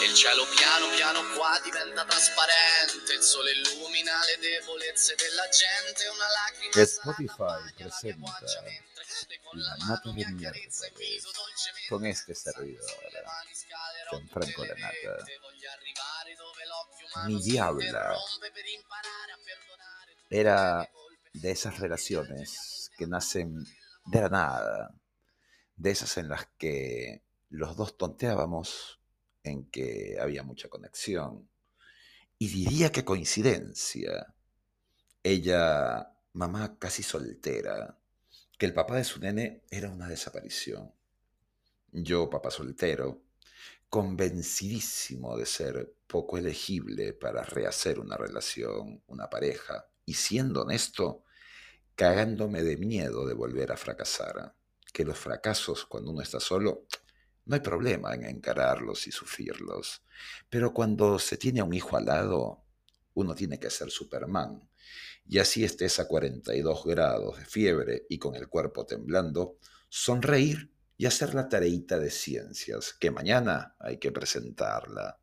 E il cielo piano piano qua diventa trasparente, il sole illumina le debolezze della gente, una lacrima E Spotify presenta La Nata del Miércoles con este servidor, Gianfranco La Nata. Mi diabla era de esas relaciones que nacen de la nada, de esas en las que los dos tonteábamos en que había mucha conexión. Y diría que coincidencia. Ella, mamá casi soltera, que el papá de su nene era una desaparición. Yo, papá soltero, convencidísimo de ser poco elegible para rehacer una relación, una pareja, y siendo honesto, cagándome de miedo de volver a fracasar. Que los fracasos cuando uno está solo no hay problema en encararlos y sufrirlos, pero cuando se tiene a un hijo al lado, uno tiene que ser Superman. Y así estés a 42 grados de fiebre y con el cuerpo temblando, sonreír y hacer la tareita de ciencias, que mañana hay que presentarla.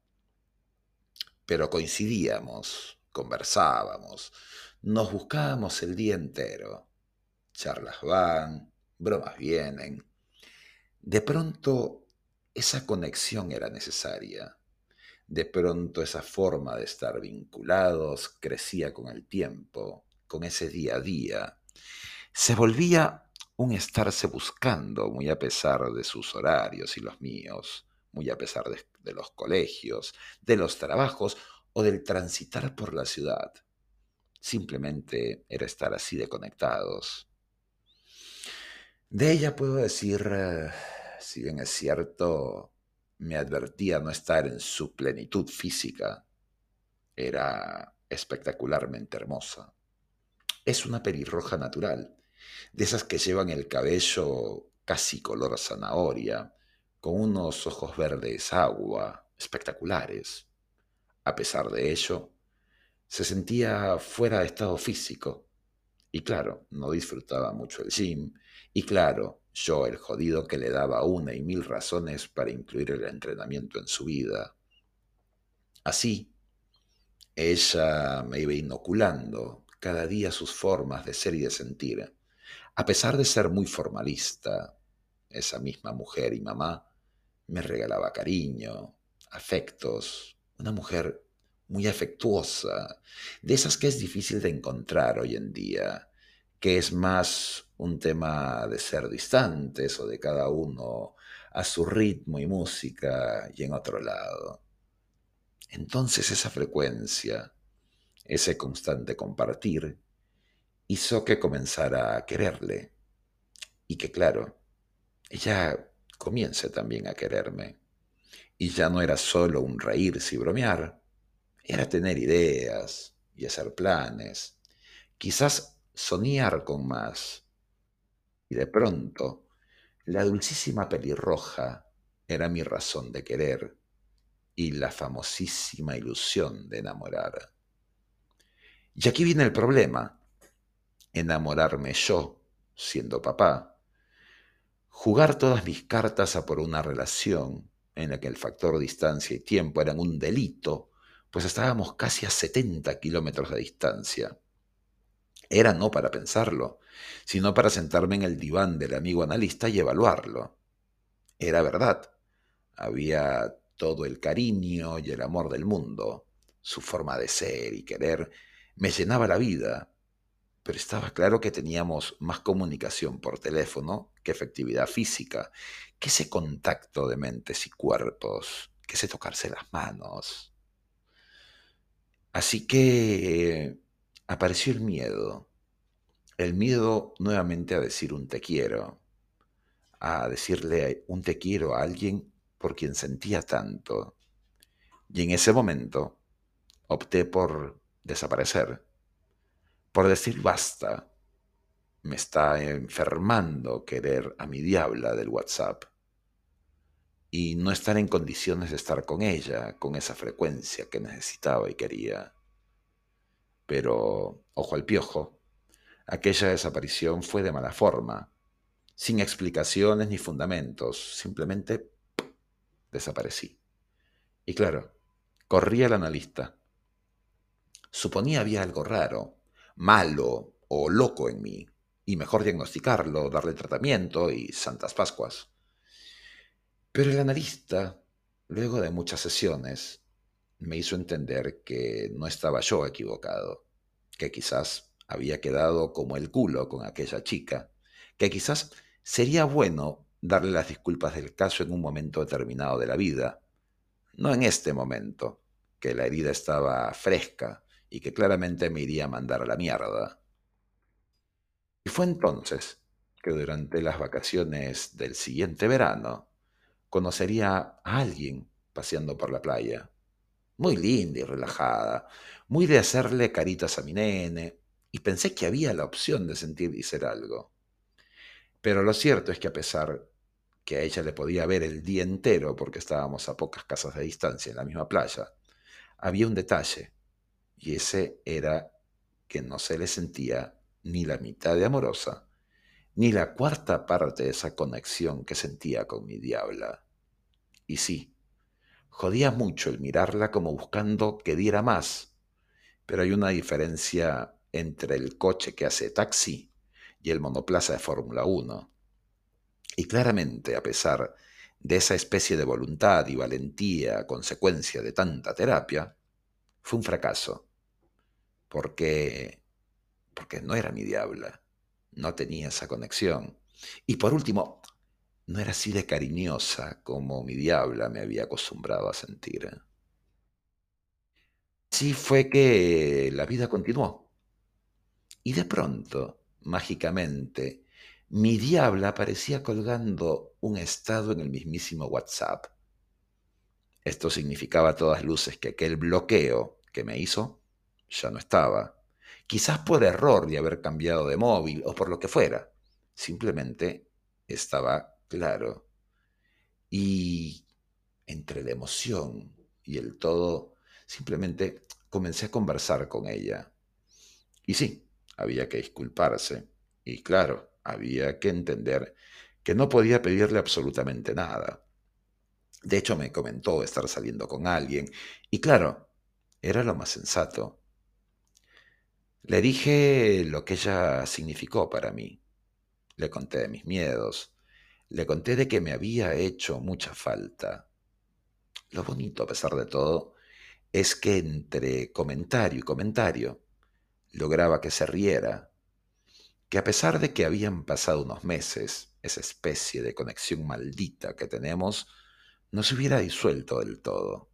Pero coincidíamos, conversábamos, nos buscábamos el día entero. Charlas van, bromas vienen. De pronto esa conexión era necesaria. De pronto esa forma de estar vinculados crecía con el tiempo, con ese día a día. Se volvía un estarse buscando, muy a pesar de sus horarios y los míos, muy a pesar de, los colegios, de los trabajos o del transitar por la ciudad. Simplemente era estar así de conectados. De ella puedo decir eh, si bien es cierto, me advertía no estar en su plenitud física, era espectacularmente hermosa. Es una pelirroja natural, de esas que llevan el cabello casi color zanahoria, con unos ojos verdes agua, espectaculares. A pesar de ello, se sentía fuera de estado físico. Y claro, no disfrutaba mucho el gym. Y claro, yo, el jodido que le daba una y mil razones para incluir el entrenamiento en su vida. Así, ella me iba inoculando cada día sus formas de ser y de sentir. A pesar de ser muy formalista, esa misma mujer y mamá me regalaba cariño, afectos, una mujer muy afectuosa, de esas que es difícil de encontrar hoy en día, que es más un tema de ser distantes o de cada uno a su ritmo y música y en otro lado. Entonces esa frecuencia, ese constante compartir, hizo que comenzara a quererle y que claro, ella comience también a quererme. Y ya no era solo un reírse y bromear, era tener ideas y hacer planes, quizás soñar con más, y de pronto, la dulcísima pelirroja era mi razón de querer y la famosísima ilusión de enamorar. Y aquí viene el problema, enamorarme yo, siendo papá, jugar todas mis cartas a por una relación en la que el factor distancia y tiempo eran un delito, pues estábamos casi a 70 kilómetros de distancia. Era no para pensarlo, sino para sentarme en el diván del amigo analista y evaluarlo. Era verdad. Había todo el cariño y el amor del mundo. Su forma de ser y querer me llenaba la vida, pero estaba claro que teníamos más comunicación por teléfono que efectividad física, que ese contacto de mentes y cuerpos, que ese tocarse las manos. Así que apareció el miedo. El miedo nuevamente a decir un te quiero, a decirle un te quiero a alguien por quien sentía tanto. Y en ese momento opté por desaparecer, por decir basta, me está enfermando querer a mi diabla del WhatsApp y no estar en condiciones de estar con ella con esa frecuencia que necesitaba y quería. Pero, ojo al piojo, aquella desaparición fue de mala forma, sin explicaciones ni fundamentos, simplemente desaparecí. Y claro, corría el analista. Suponía había algo raro, malo o loco en mí, y mejor diagnosticarlo, darle tratamiento y santas pascuas. Pero el analista, luego de muchas sesiones, me hizo entender que no estaba yo equivocado, que quizás había quedado como el culo con aquella chica, que quizás sería bueno darle las disculpas del caso en un momento determinado de la vida, no en este momento, que la herida estaba fresca y que claramente me iría a mandar a la mierda. Y fue entonces que durante las vacaciones del siguiente verano conocería a alguien paseando por la playa. Muy linda y relajada, muy de hacerle caritas a mi nene, y pensé que había la opción de sentir y ser algo. Pero lo cierto es que a pesar que a ella le podía ver el día entero porque estábamos a pocas casas de distancia en la misma playa, había un detalle, y ese era que no se le sentía ni la mitad de amorosa, ni la cuarta parte de esa conexión que sentía con mi diabla. Y sí, jodía mucho el mirarla como buscando que diera más, pero hay una diferencia entre el coche que hace taxi y el monoplaza de Fórmula 1. Y claramente, a pesar de esa especie de voluntad y valentía a consecuencia de tanta terapia, fue un fracaso, porque, porque no era mi diabla, no tenía esa conexión. Y por último, no era así de cariñosa como mi diabla me había acostumbrado a sentir. Sí fue que la vida continuó. Y de pronto, mágicamente, mi diabla aparecía colgando un estado en el mismísimo WhatsApp. Esto significaba a todas luces que aquel bloqueo que me hizo ya no estaba. Quizás por error de haber cambiado de móvil o por lo que fuera. Simplemente estaba claro. Y entre la emoción y el todo, simplemente comencé a conversar con ella. Y sí, había que disculparse y claro, había que entender que no podía pedirle absolutamente nada. De hecho, me comentó estar saliendo con alguien y claro, era lo más sensato. Le dije lo que ella significó para mí. Le conté mis miedos. Le conté de que me había hecho mucha falta. Lo bonito, a pesar de todo, es que entre comentario y comentario lograba que se riera, que a pesar de que habían pasado unos meses, esa especie de conexión maldita que tenemos no se hubiera disuelto del todo.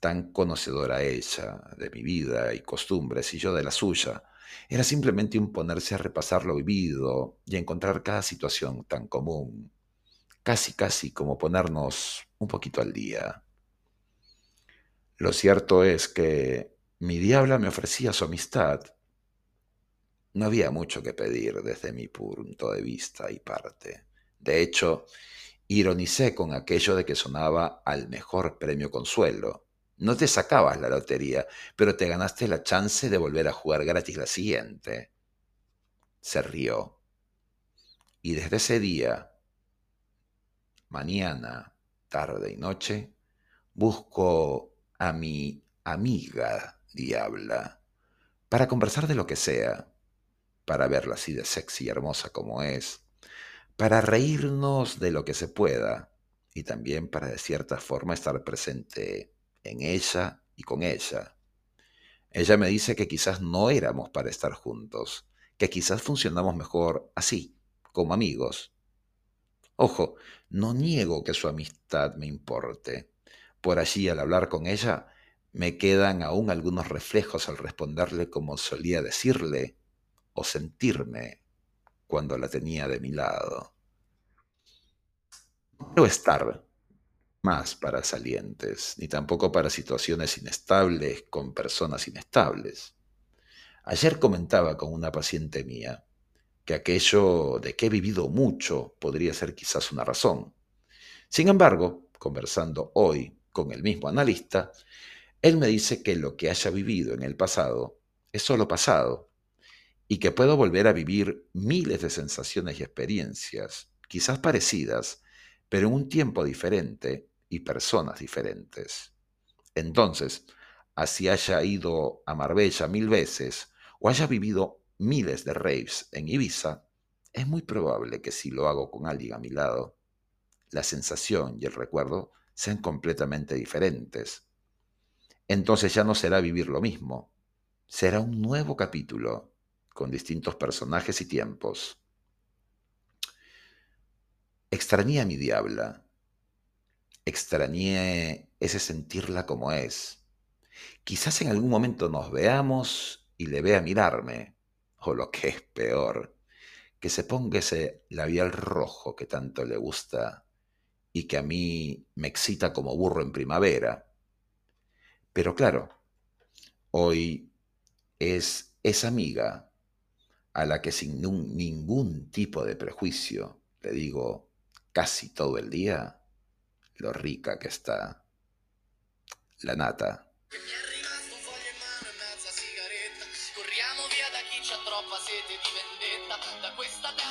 Tan conocedora ella de mi vida y costumbres y yo de la suya, era simplemente un ponerse a repasar lo vivido y encontrar cada situación tan común, casi casi como ponernos un poquito al día. Lo cierto es que mi diabla me ofrecía su amistad. No había mucho que pedir desde mi punto de vista y parte. De hecho, ironicé con aquello de que sonaba al mejor premio consuelo. No te sacabas la lotería, pero te ganaste la chance de volver a jugar gratis la siguiente. Se rió. Y desde ese día, mañana, tarde y noche, busco a mi amiga diabla, para conversar de lo que sea, para verla así de sexy y hermosa como es, para reírnos de lo que se pueda y también para de cierta forma estar presente en ella y con ella. Ella me dice que quizás no éramos para estar juntos, que quizás funcionamos mejor así, como amigos. Ojo, no niego que su amistad me importe. Por allí, al hablar con ella, me quedan aún algunos reflejos al responderle como solía decirle o sentirme cuando la tenía de mi lado. No quiero estar más para salientes, ni tampoco para situaciones inestables con personas inestables. Ayer comentaba con una paciente mía que aquello de que he vivido mucho podría ser quizás una razón. Sin embargo, conversando hoy con el mismo analista, él me dice que lo que haya vivido en el pasado es solo pasado y que puedo volver a vivir miles de sensaciones y experiencias, quizás parecidas, pero en un tiempo diferente y personas diferentes. Entonces, así haya ido a Marbella mil veces o haya vivido miles de raves en Ibiza, es muy probable que si lo hago con alguien a mi lado, la sensación y el recuerdo sean completamente diferentes. Entonces ya no será vivir lo mismo, será un nuevo capítulo con distintos personajes y tiempos. Extrañé a mi diabla, extrañé ese sentirla como es. Quizás en algún momento nos veamos y le vea mirarme, o lo que es peor, que se ponga ese labial rojo que tanto le gusta y que a mí me excita como burro en primavera. Pero claro, hoy es esa amiga a la que sin ningún tipo de prejuicio le digo casi todo el día lo rica que está la nata.